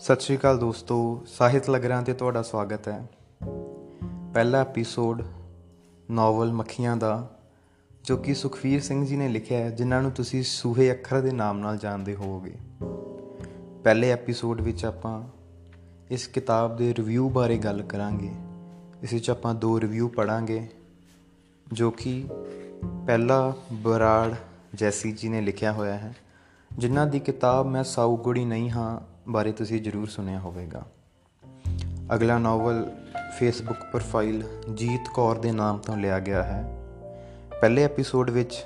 ਸਤਿ ਸ਼੍ਰੀ ਅਕਾਲ ਦੋਸਤੋ, ਸਾਹਿਤ ਲਗਰਾਂ ਤੇ ਤੁਹਾਡਾ ਸਵਾਗਤ ਹੈ। ਪਹਿਲਾ ਐਪੀਸੋਡ ਨੋਵਲ ਮੱਖੀਆਂ ਦਾ, ਜੋ ਕਿ ਸੁਖਵੀਰ ਸਿੰਘ ਜੀ ਨੇ ਲਿਖਿਆ ਹੈ, ਜਿਨ੍ਹਾਂ ਨੂੰ ਤੁਸੀਂ ਸੂਹੇ ਅੱਖਰ ਦੇ ਨਾਮ ਨਾਲ ਜਾਣਦੇ ਹੋਵੋਗੇ। ਪਹਿਲੇ ਐਪੀਸੋਡ ਵਿੱਚ ਆਪਾਂ ਇਸ ਕਿਤਾਬ ਦੇ ਰਿਵਿਊ ਬਾਰੇ ਗੱਲ ਕਰਾਂਗੇ। ਇਸ ਵਿੱਚ ਆਪਾਂ ਦੋ ਰਿਵਿਊ ਪੜਾਂਗੇ, ਜੋ ਕਿ ਪਹਿਲਾ ਬਰਾੜ ਜੈਸੀ ਜੀ ਨੇ ਲਿਖਿਆ ਹੋਇਆ ਹੈ, ਜਿਨ੍ਹਾਂ ਦੀ ਕਿਤਾਬ ਮੈਂ ਸਾਊਗੁੜੀ ਨਹੀਂ ਹਾਂ ਬਾਰੇ ਤੁਸੀਂ ਜ਼ਰੂਰ ਸੁਣਿਆ ਹੋਵੇਗਾ। ਅਗਲਾ novel Facebook profile Jeet Kaur ਦੇ ਨਾਮ ਤੋਂ ਲਿਆ ਗਿਆ ਹੈ। ਪਹਿਲੇ ਐਪੀਸੋਡ ਵਿੱਚ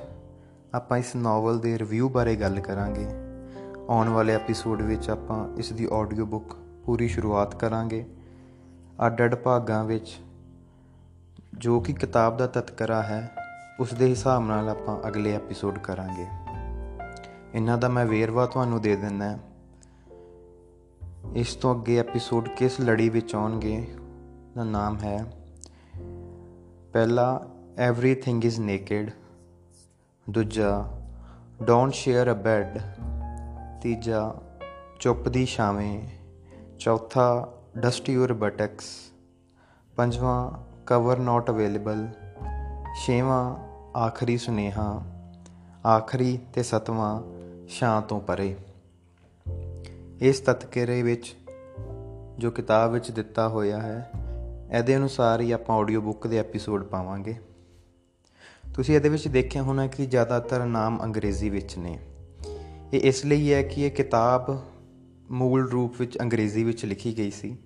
ਆਪਾਂ ਇਸ ਨਾਵਲ ਦੇ ਰਿਵਿਊ ਬਾਰੇ ਗੱਲ ਕਰਾਂਗੇ। ਆਉਣ ਵਾਲੇ ਐਪੀਸੋਡ ਵਿੱਚ ਆਪਾਂ ਇਸ ਦੀ ਆਡੀਓ ਬੁੱਕ ਪੂਰੀ ਸ਼ੁਰੂਆਤ ਕਰਾਂਗੇ। ਅੱਡ-ਅੱਡ ਭਾਗਾਂ ਵਿੱਚ ਜੋ ਕਿ ਕਿਤਾਬ ਦਾ ਤਤਕਰਾ ਹੈ, ਉਸ ਦੇ ਹਿਸਾਬ ਨਾਲ ਆਪਾਂ ਅਗਲੇ ਐਪੀਸੋਡ ਕਰਾਂਗੇ। ਇਹਨਾਂ ਦਾ ਮੈਂ ਵੇਰਵਾ ਤੁਹਾਨੂੰ ਦੇ ਦਿੰਦਾ ਇਸ ਤੋਂ ਅੱਗੇ ਐਪੀਸੋਡ ਕਿਸ ਲੜੀ ਵਿੱਚ ਆਉਣਗੇ ਦਾ ਨਾਮ ਹੈ, ਪਹਿਲਾ ਐਵਰੀਥਿੰਗ ਇਜ਼ ਨੇਕਡ ਦੂਜਾ ਡੋਨਟ ਸ਼ੇਅਰ ਅ ਬੈੱਡ ਤੀਜਾ, ਚੁੱਪ ਦੀ ਛਾਵੇਂ, ਚੌਥਾ ਡਸਟ ਯੂਰ ਬਟਕਸ ਪੰਜਵਾਂ ਕਵਰ ਨਾਟ ਅਵੇਲੇਬਲ ਛੇਵਾਂ, ਆਖਰੀ ਸੁਨੇਹਾ, ਆਖਰੀ ਤੇ ਸਤਵਾਂ ਸ਼ਾਂ ਤੋਂ ਪਰੇ। ਇਸ ਤਤਕਰੇ ਵਿੱਚ ਜੋ ਕਿਤਾਬ ਵਿੱਚ ਦਿੱਤਾ ਹੋਇਆ ਹੈ, ਇਹਦੇ ਅਨੁਸਾਰ ਹੀ ਆਪਾਂ ਆਡੀਓ ਬੁੱਕ ਦੇ ਐਪੀਸੋਡ ਪਾਵਾਂਗੇ। ਤੁਸੀਂ ਇਹਦੇ ਵਿੱਚ ਦੇਖਿਆ ਹੋਣਾ ਕਿ ਜ਼ਿਆਦਾਤਰ ਨਾਮ ਅੰਗਰੇਜ਼ੀ ਵਿੱਚ ਨੇ। ਇਹ ਇਸ ਲਈ ਹੈ ਕਿ ਇਹ ਕਿਤਾਬ ਮੂਲ ਰੂਪ ਵਿੱਚ ਅੰਗਰੇਜ਼ੀ ਵਿੱਚ ਲਿਖੀ ਗਈ ਸੀ।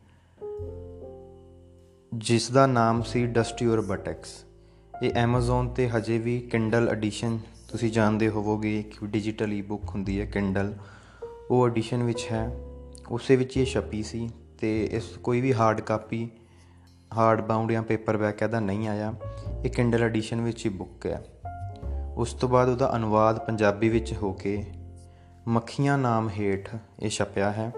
ਜਿਸ ਦਾ ਨਾਮ ਸੀ ਡਸਟ ਯੂਰ ਬਟਕਸ ਇਹ Amazon ਤੇ ਹਜੇ ਵੀ Kindle ਐਡੀਸ਼ਨ ਤੁਸੀਂ ਜਾਣਦੇ ਹੋਵੋਗੇ ਕਿ ਡਿਜੀਟਲ ਈ-ਬੁੱਕ ਹੁੰਦੀ ਹੈ Kindle ਉਹ ਐਡੀਸ਼ਨ ਵਿੱਚ ਹੈ। ਉਸੇ ਵਿੱਚ ਇਹ ਛਪੀ ਸੀ ਤੇ ਇਸ ਕੋਈ ਵੀ ਹਾਰਡ ਕਾਪੀ ਹਾਰਡ ਬਾਉਂਡ ਜਾਂ ਪੇਪਰ ਬੈਕ ਇਹਦਾ ਨਹੀਂ ਆਇਆ। ਇਹ ਕਿੰਡਲ ਐਡੀਸ਼ਨ ਵਿੱਚ ਹੀ ਬੁੱਕ ਹੈ। ਉਸ ਤੋਂ ਬਾਅਦ ਉਹਦਾ ਅਨੁਵਾਦ ਪੰਜਾਬੀ ਵਿੱਚ ਹੋ ਕੇ ਮੱਖੀਆਂ ਨਾਮ ਹੇਠ ਇਹ ਛਪਿਆ ਹੈ।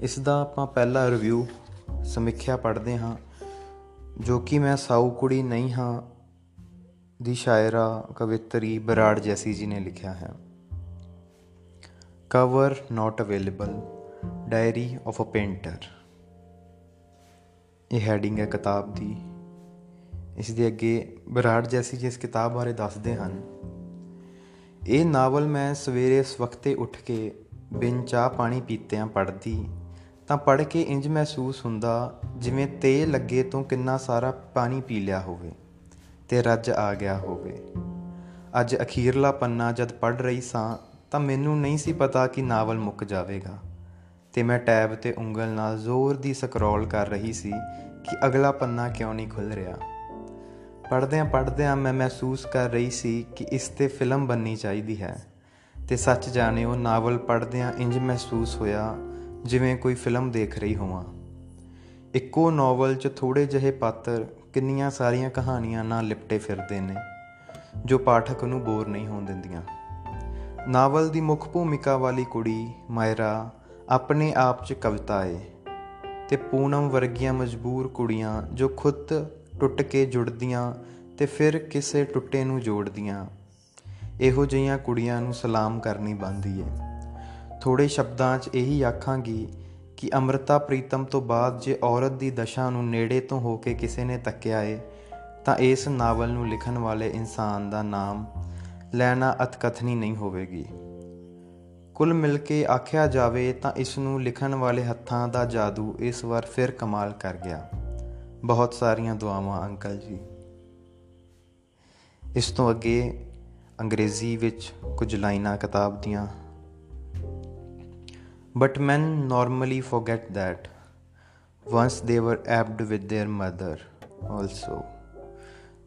ਇਸ ਦਾ ਆਪਾਂ ਪਹਿਲਾ ਰਿਵਿਊ ਸਮੀਖਿਆ ਪੜ੍ਹਦੇ ਹਾਂ, ਜੋ ਕਿ ਮੈਂ ਸਾਊ ਕੁੜੀ ਨਹੀਂ ਹਾਂ ਦੀ ਸ਼ਾਇਰਾ ਕਵਿਤਰੀ ਬਰਾੜ ਜੈਸੀ ਜੀ ਨੇ ਲਿਖਿਆ ਹੈ। Cover not available diary of a painter ਇਹ ਹੈਡਿੰਗ ਹੈ ਕਿਤਾਬ ਦੀ। ਇਸ ਦੇ ਅੱਗੇ ਬਰਾੜ ਜੈਸੀ ਜਿਸ ਕਿਤਾਬ ਬਾਰੇ ਦੱਸਦੇ ਹਨ। ਇਹ ਨਾਵਲ ਮੈਂ ਸਵੇਰੇ ਸਵਖਤੇ ਉੱਠ ਕੇ ਬਿਨ ਚਾਹ ਪਾਣੀ ਪੀਤਿਆਂ ਪੜ੍ਹਦੀ, ਤਾਂ ਪੜ੍ਹ ਕੇ ਇੰਜ ਮਹਿਸੂਸ ਹੁੰਦਾ, ਜਿਵੇਂ ਤੇ ਲੱਗੇ ਤੋਂ ਕਿੰਨਾ ਸਾਰਾ ਪਾਣੀ ਪੀ ਲਿਆ ਹੋਵੇ, ਤੇ ਰੱਜ ਆ ਗਿਆ ਹੋਵੇ। ਅੱਜ ਅਖੀਰਲਾ ਪੰਨਾ ਜਦ ਪੜ੍ਹ ਰਹੀ ਸਾਂ ਤਾਂ ਮੈਨੂੰ ਨਹੀਂ ਸੀ ਪਤਾ ਕਿ ਨਾਵਲ ਮੁੱਕ ਜਾਵੇਗਾ। ਤੇ ਮੈਂ ਟੈਬ ਤੇ ਉਂਗਲ ਨਾਲ ਜ਼ੋਰ ਦੀ ਸਕਰੋਲ ਕਰ ਰਹੀ ਸੀ ਕਿ ਅਗਲਾ ਪੰਨਾ ਕਿਉਂ ਨਹੀਂ ਖੁੱਲ ਰਿਹਾ। ਪੜ੍ਹਦਿਆਂ ਪੜ੍ਹਦਿਆਂ ਮੈਂ ਮਹਿਸੂਸ ਕਰ ਰਹੀ ਸੀ ਕਿ ਇਸ ਤੇ ਫਿਲਮ ਬਣਨੀ ਚਾਹੀਦੀ ਹੈ। ਤੇ ਸੱਚ ਜਾਣੇ ਉਹ ਨਾਵਲ ਪੜ੍ਹਦਿਆਂ ਇੰਜ ਮਹਿਸੂਸ ਹੋਇਆ ਜਿਵੇਂ ਕੋਈ ਫਿਲਮ ਦੇਖ ਰਹੀ ਹੋਵਾਂ। ਇੱਕੋ ਨਾਵਲ 'ਚ ਥੋੜੇ ਜਿਹੇ ਪਾਤਰ ਕਿੰਨੀਆਂ ਸਾਰੀਆਂ ਕਹਾਣੀਆਂ ਨਾਲ ਲਿਪਟੇ ਫਿਰਦੇ ਨੇ, ਜੋ ਪਾਠਕ ਨੂੰ ਬੋਰ ਨਹੀਂ ਹੋਣ ਦਿੰਦੀਆਂ। ਨਾਵਲ ਦੀ ਮੁੱਖ ਭੂਮਿਕਾ ਵਾਲੀ ਕੁੜੀ ਮਾਇਰਾ ਆਪਣੇ ਆਪ 'ਚ ਕਵਿਤਾ ਏ ਤੇ ਪੂਨਮ ਵਰਗੀਆਂ ਮਜਬੂਰ ਕੁੜੀਆਂ ਜੋ ਖੁਦ ਟੁੱਟ ਕੇ ਜੁੜਦੀਆਂ ਤੇ ਫਿਰ ਕਿਸੇ ਟੁੱਟੇ ਨੂੰ ਜੋੜਦੀਆਂ। ਇਹੋ ਜਿਹੀਆਂ ਕੁੜੀਆਂ ਨੂੰ ਸਲਾਮ ਕਰਨੀ ਬੰਦੀ ਏ। ਥੋੜੇ ਸ਼ਬਦਾਂ 'ਚ ਇਹੀ ਆਖਾਂਗੀ ਕਿ ਅਮਰਤਾ ਪ੍ਰੀਤਮ ਤੋਂ ਬਾਅਦ ਜੇ ਔਰਤ ਦੀ ਦਸ਼ਾ ਨੂੰ ਨੇੜੇ ਤੋਂ ਹੋ ਕੇ ਕਿਸੇ ਨੇ ਤੱਕਿਆ ਏ, ਤਾਂ ਇਸ ਨਾਵਲ ਨੂੰ ਲਿਖਣ ਵਾਲੇ ਇਨਸਾਨ ਦਾ ਨਾਮ ਲੈਣਾ ਅਤਕਥਨੀ ਨਹੀਂ ਹੋਵੇਗੀ। ਕੁੱਲ ਮਿਲ ਕੇ ਆਖਿਆ ਜਾਵੇ ਤਾਂ ਇਸ ਨੂੰ ਲਿਖਣ ਵਾਲੇ ਹੱਥਾਂ ਦਾ ਜਾਦੂ ਇਸ ਵਾਰ ਫਿਰ ਕਮਾਲ ਕਰ ਗਿਆ। ਬਹੁਤ ਸਾਰੀਆਂ ਦੁਆਵਾਂ ਅੰਕਲ ਜੀ। ਇਸ ਤੋਂ ਅੱਗੇ ਅੰਗਰੇਜ਼ੀ ਵਿੱਚ ਕੁਝ ਲਾਈਨਾਂ ਕਿਤਾਬ ਦੀਆਂ। But men normally forget that. Once they were abbed with their mother, also,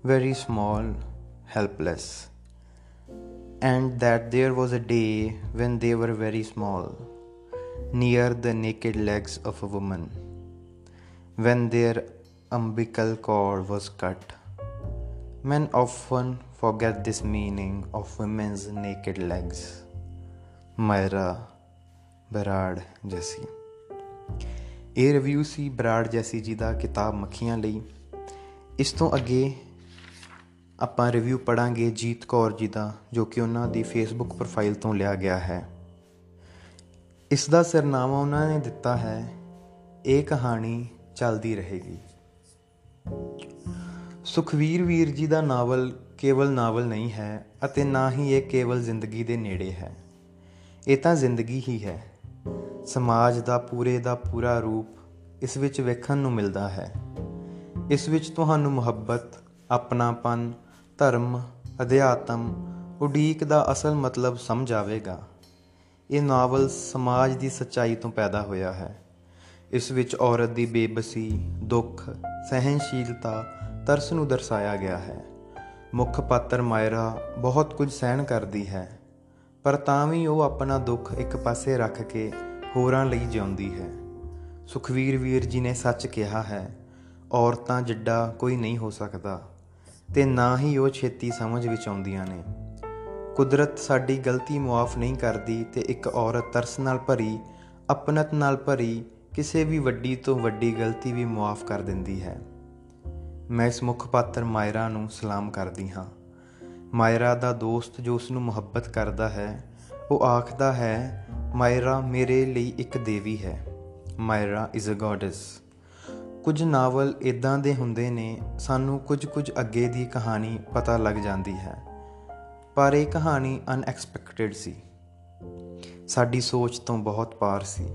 very small, helpless, and that there was a day when they were very small, near the naked legs of a woman, when their umbilical cord was cut. Men often forget this meaning of women's naked legs. Myra Brar ਜੈਸੀ ਇਹ review ਸੀ ਬਰਾੜ ਜੈਸੀ ਜੀ ਦਾ ਕਿਤਾਬ ਮੱਖੀਆਂ ਲਈ ਇਸ ਤੋਂ ਅੱਗੇ ਆਪਾਂ ਰਿਵਿਊ ਪੜਾਂਗੇ ਜੀਤ ਕੌਰ ਜੀ ਦਾ, ਜੋ ਕਿ ਉਹਨਾਂ ਦੀ ਫੇਸਬੁੱਕ ਪ੍ਰੋਫਾਈਲ ਤੋਂ ਲਿਆ ਗਿਆ ਹੈ। ਇਸ ਦਾ ਸਿਰਨਾਮਾ ਉਹਨਾਂ ਨੇ ਦਿੱਤਾ ਹੈ, ਇਹ ਕਹਾਣੀ ਚੱਲਦੀ ਰਹੇਗੀ। ਸੁਖਵੀਰ ਵੀਰ ਜੀ ਦਾ ਨਾਵਲ ਕੇਵਲ ਨਾਵਲ ਨਹੀਂ ਹੈ ਅਤੇ ਨਾ ਹੀ ਇਹ ਕੇਵਲ ਜ਼ਿੰਦਗੀ ਦੇ ਨੇੜੇ ਹੈ। ਇਹ ਤਾਂ ਜ਼ਿੰਦਗੀ ਹੀ ਹੈ। ਸਮਾਜ ਦਾ ਪੂਰੇ ਦਾ ਪੂਰਾ ਰੂਪ ਇਸ ਵਿੱਚ ਵੇਖਣ ਨੂੰ ਮਿਲਦਾ ਹੈ। ਇਸ ਵਿੱਚ ਤੁਹਾਨੂੰ ਮੁਹੱਬਤ, ਆਪਣਾਪਨ ਧਰਮ, ਅਧਿਆਤਮ ਉਡੀਕ ਦਾ ਅਸਲ ਮਤਲਬ ਸਮਝ ਆਵੇਗਾ। ਇਹ ਨਾਵਲ ਸਮਾਜ ਦੀ ਸੱਚਾਈ ਤੋਂ ਪੈਦਾ ਹੋਇਆ ਹੈ। ਇਸ ਵਿੱਚ ਔਰਤ ਦੀ ਬੇਬਸੀ, ਦੁੱਖ ਸਹਿਨਸ਼ੀਲਤਾ ਤਰਸ ਨੂੰ ਦਰਸਾਇਆ ਗਿਆ ਹੈ। ਮੁੱਖ ਪਾਤਰ ਮਾਇਰਾ ਬਹੁਤ ਕੁਝ ਸਹਿਣ ਕਰਦੀ ਹੈ, ਪਰ ਤਾਂ ਵੀ ਉਹ ਆਪਣਾ ਦੁੱਖ ਇੱਕ ਪਾਸੇ ਰੱਖ ਕੇ ਹੋਰਾਂ ਲਈ ਜਿਉਂਦੀ ਹੈ। ਸੁਖਵੀਰ ਵੀਰ ਜੀ ਨੇ ਸੱਚ ਕਿਹਾ ਹੈ, ਔਰਤਾਂ ਜਿੱਡਾ ਕੋਈ ਨਹੀਂ ਹੋ ਸਕਦਾ। ਤੇ ਨਾ ਹੀ ਉਹ ਛੇਤੀ ਸਮਝ ਵਿੱਚ ਆਉਂਦੀਆਂ ਨੇ। ਕੁਦਰਤ ਸਾਡੀ ਗਲਤੀ ਮੁਆਫ ਨਹੀਂ ਕਰਦੀ ਤੇ ਇੱਕ ਔਰਤ ਤਰਸ ਨਾਲ ਭਰੀ ਆਪਣਤ ਨਾਲ ਭਰੀ, ਕਿਸੇ ਵੀ ਵੱਡੀ ਤੋਂ ਵੱਡੀ ਗਲਤੀ ਵੀ ਮੁਆਫ ਕਰ ਦਿੰਦੀ ਹੈ। ਮੈਂ ਇਸ ਮੁੱਖ ਪਾਤਰ ਮਾਇਰਾ ਨੂੰ ਸਲਾਮ ਕਰਦੀ ਹਾਂ। ਮਾਇਰਾ ਦਾ ਦੋਸਤ ਜੋ ਉਸ ਨੂੰ ਮੁਹੱਬਤ ਕਰਦਾ ਹੈ, ਉਹ ਆਖਦਾ ਹੈ, ਮਾਇਰਾ ਮੇਰੇ ਲਈ ਇੱਕ ਦੇਵੀ ਹੈ। Myra is a goddess. ਕੁਝ ਨਾਵਲ ਇਦਾਂ ਦੇ ਹੁੰਦੇ ਨੇ, ਸਾਨੂੰ ਕੁਝ ਕੁਝ ਅੱਗੇ ਦੀ ਕਹਾਣੀ ਪਤਾ ਲੱਗ ਜਾਂਦੀ ਹੈ। ਪਰ ਇਹ ਕਹਾਣੀ ਅਨਐਕਸਪੈਕਟਡ ਸੀ। ਸਾਡੀ ਸੋਚ ਤੋਂ ਬਹੁਤ ਪਾਰ ਸੀ।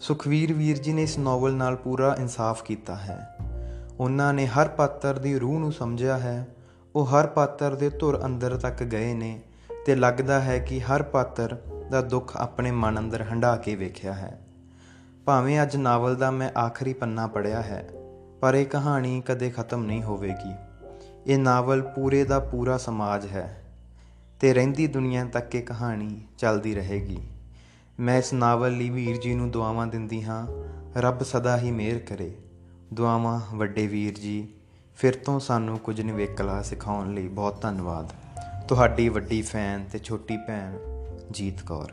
ਸੁਖਵੀਰ ਵੀਰ ਜੀ ਨੇ ਇਸ ਨਾਵਲ ਨਾਲ ਪੂਰਾ ਇਨਸਾਫ ਕੀਤਾ ਹੈ। ਉਹਨਾਂ ਨੇ ਹਰ ਪਾਤਰ ਦੀ ਰੂਹ ਨੂੰ ਸਮਝਿਆ ਹੈ। ਉਹ ਹਰ ਪਾਤਰ ਦੇ ਧੁਰ ਅੰਦਰ ਤੱਕ ਗਏ ਨੇ ਤੇ ਲੱਗਦਾ ਹੈ ਕਿ ਹਰ ਪਾਤਰ ਦਾ ਦੁੱਖ ਆਪਣੇ ਮਨ ਅੰਦਰ ਹੰਡਾ ਕੇ ਵੇਖਿਆ ਹੈ। ਭਾਵੇਂ ਅੱਜ ਨਾਵਲ ਦਾ ਮੈਂ ਆਖਰੀ ਪੰਨਾ ਪੜਿਆ ਹੈ, ਪਰ ਇਹ ਕਹਾਣੀ ਕਦੇ ਖਤਮ ਨਹੀਂ ਹੋਵੇਗੀ। ਇਹ ਨਾਵਲ ਪੂਰੇ ਦਾ ਪੂਰਾ ਸਮਾਜ ਹੈ ਤੇ ਰਹਿੰਦੀ ਦੁਨੀਆ ਤੱਕ ਇਹ ਕਹਾਣੀ ਚੱਲਦੀ ਰਹੇਗੀ। ਮੈਂ ਇਸ ਨਾਵਲ ਲਈ ਵੀਰ ਜੀ ਨੂੰ ਦੁਆਵਾਂ ਦਿੰਦੀ ਹਾਂ, ਰੱਬ ਸਦਾ ਹੀ ਮਿਹਰ ਕਰੇ। ਦੁਆਵਾਂ, ਵੱਡੇ ਵੀਰ ਜੀ, ਫਿਰ ਤੋਂ ਸਾਨੂੰ ਕੁਝ ਨਿਵੇਕਲਾ ਸਿਖਾਉਣ ਲਈ ਬਹੁਤ ਧੰਨਵਾਦ। ਤੁਹਾਡੀ ਵੱਡੀ ਫੈਨ ਤੇ ਛੋਟੀ ਭੈਣ ਜੀਤ ਕੌਰ।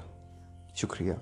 ਸ਼ੁਕਰੀਆ।